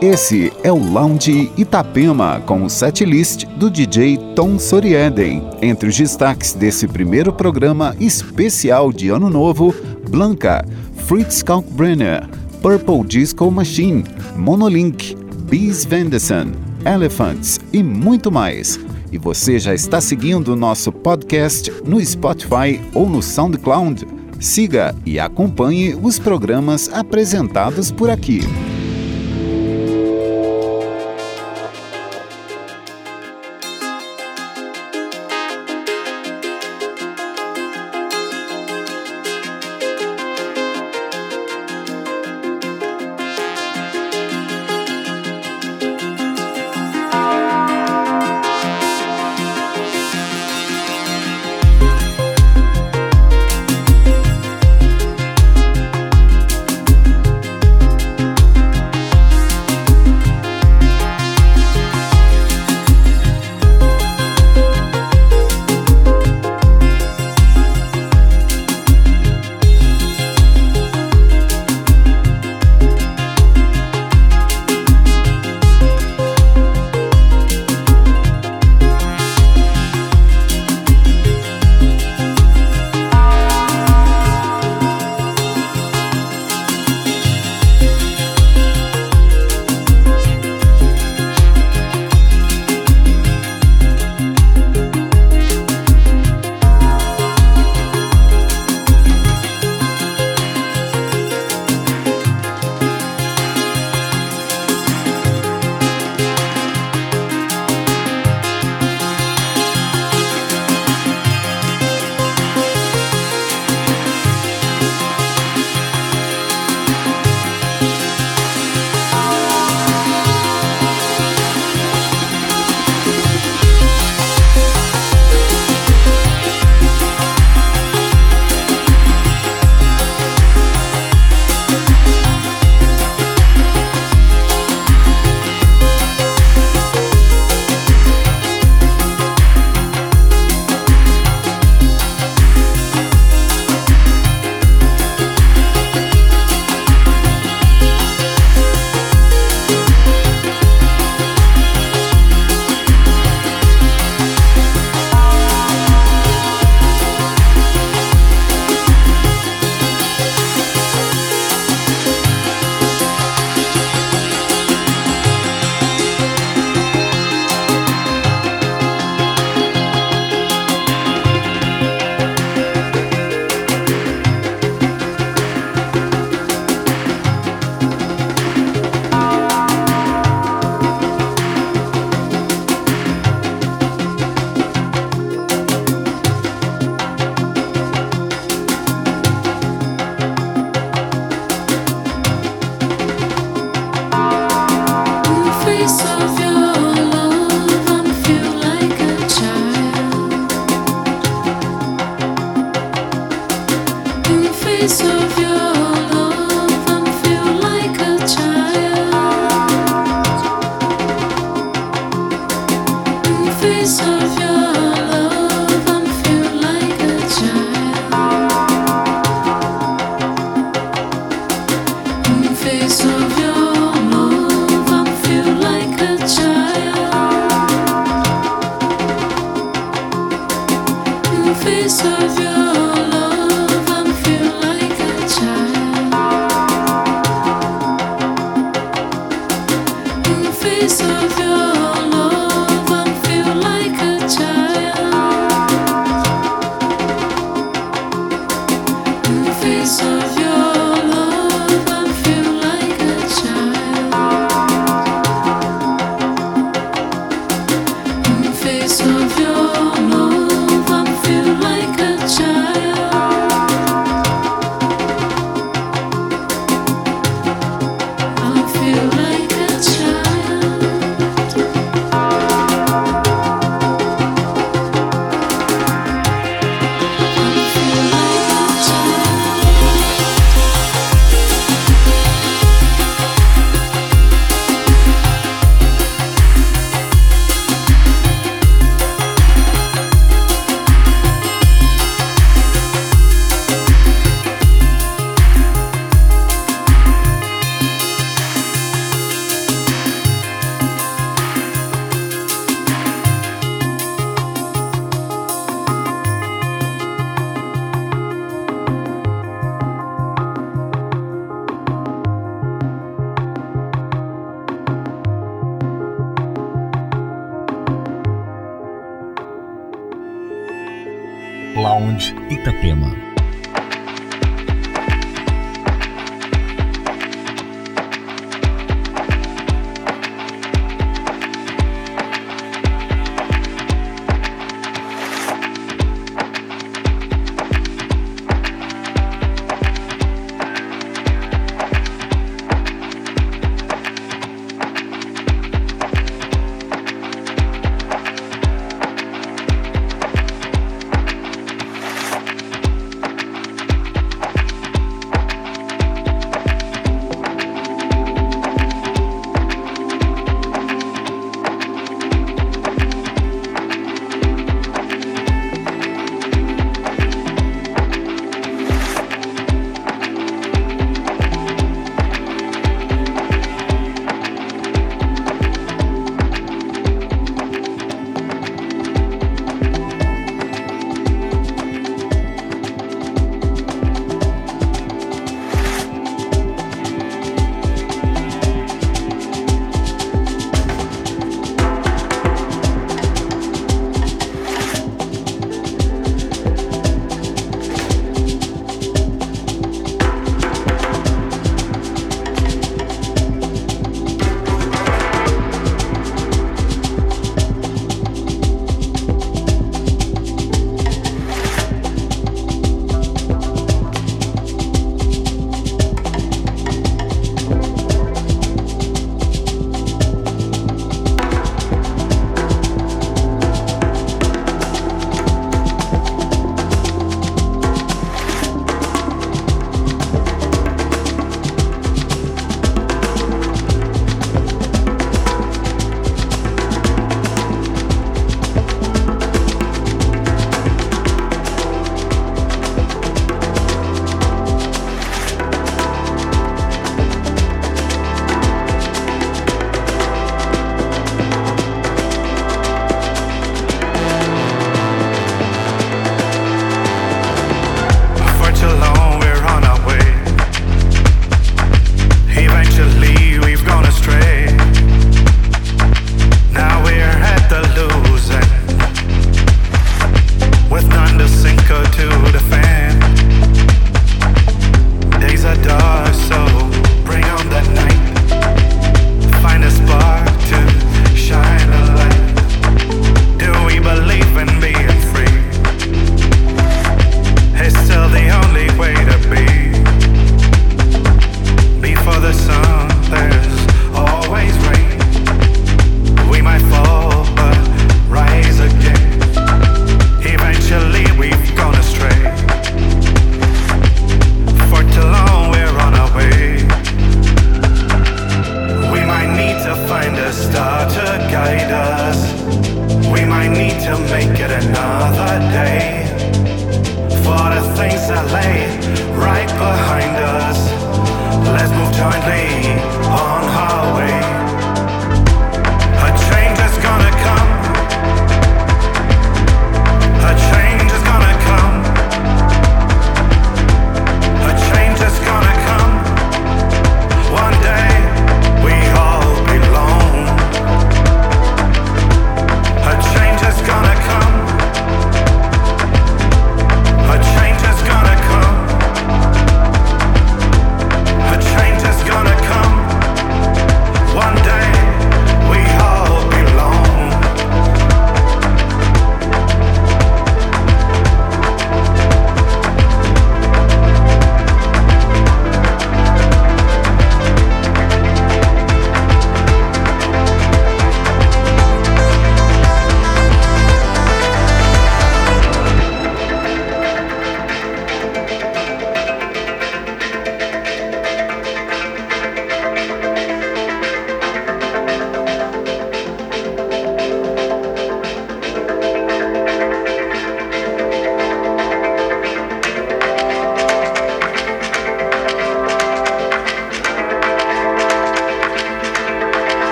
Esse é o Lounge Itapema com o setlist do DJ Tom Sorieden. Entre os destaques desse primeiro programa especial de Ano Novo, Blanca, Fritz Kalkbrenner, Purple Disco Machine, Monolink, Bees Venderson, Elephants e muito mais. E você já está seguindo o nosso podcast no Spotify ou no SoundCloud? Siga e acompanhe os programas apresentados por aqui. Face of you.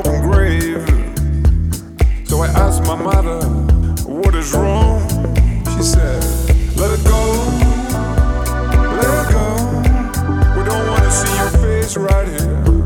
open grave. So I asked my mother, What is wrong? She said, Let it go, let it go. We don't want to see your face right here.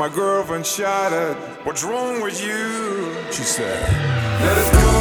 My girlfriend shouted, What's wrong with you? She said, Let it go,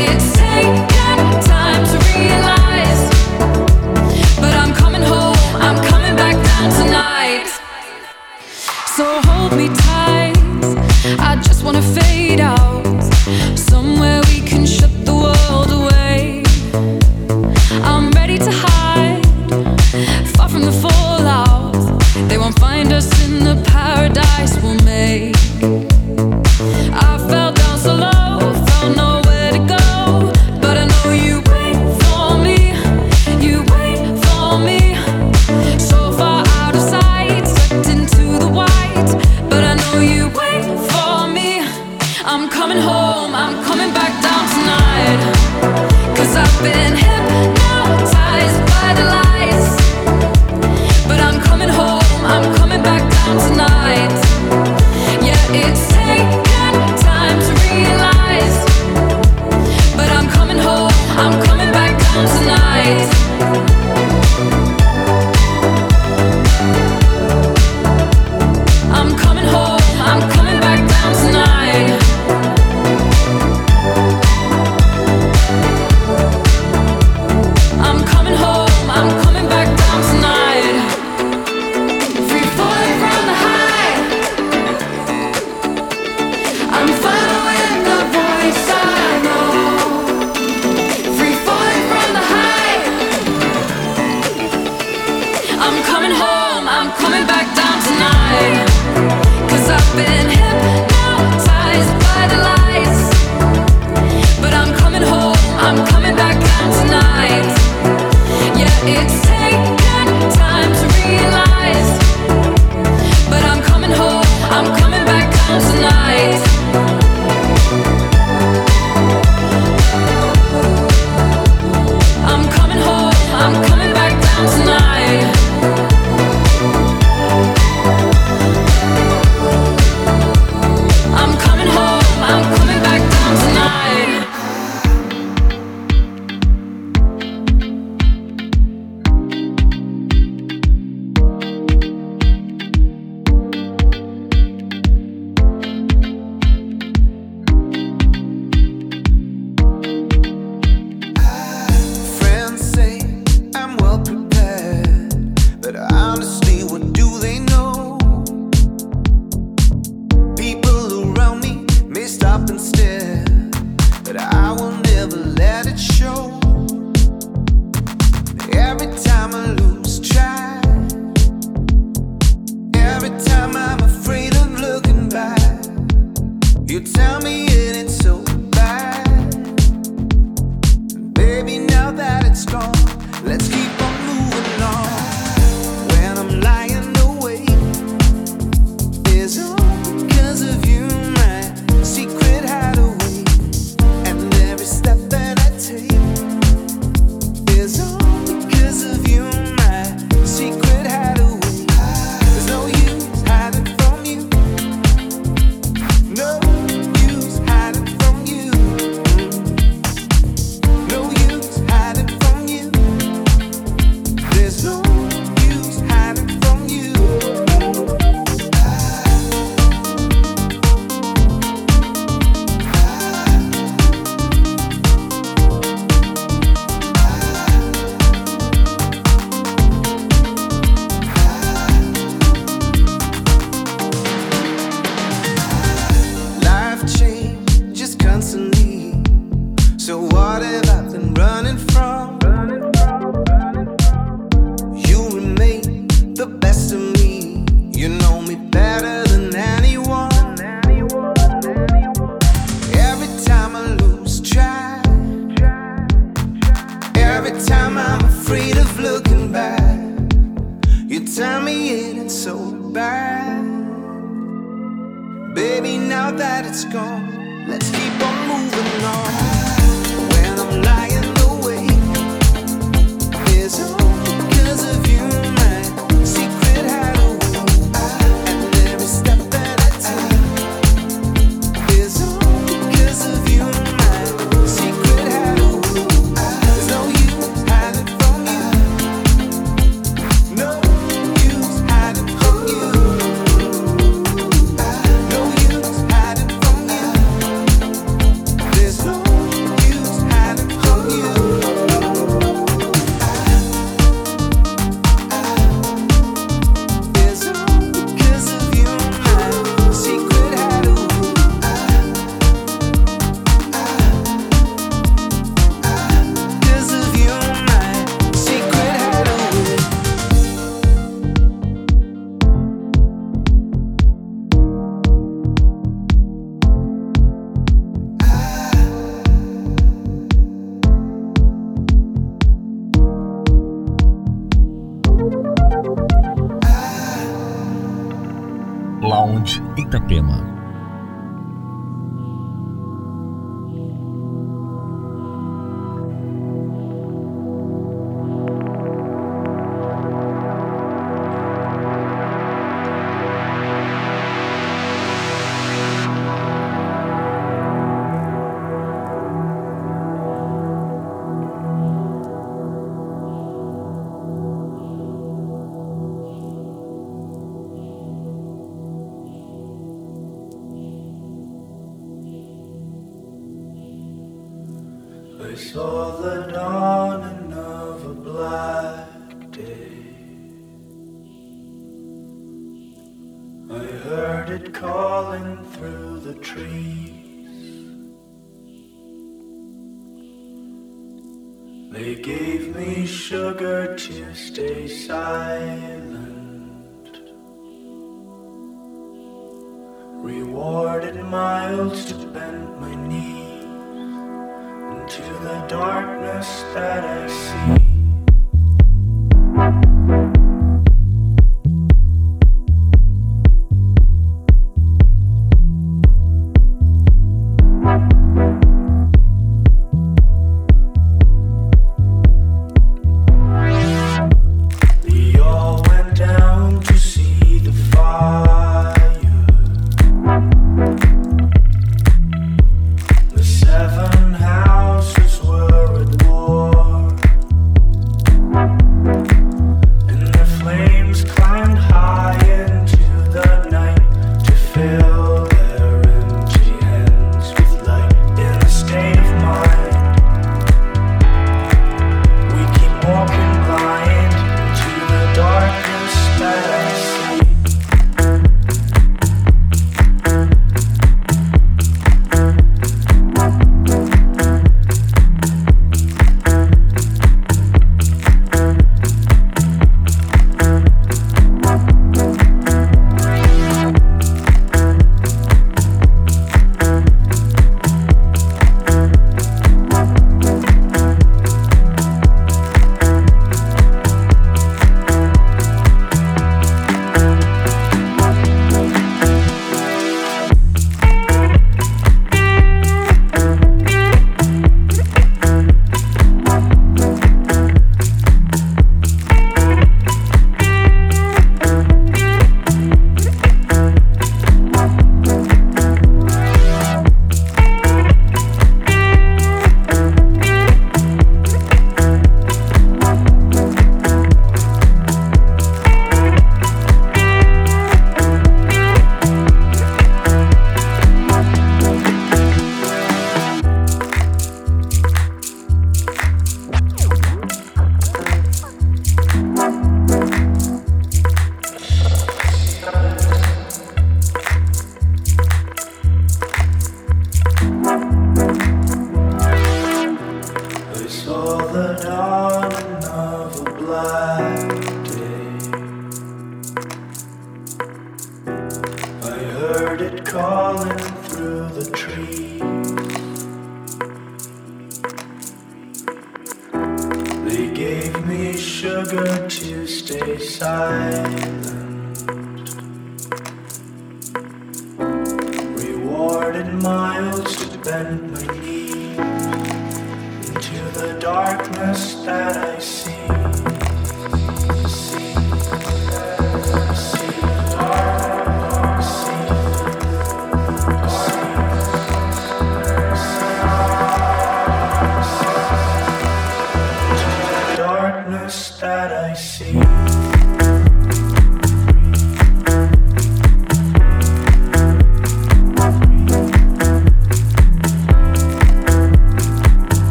it's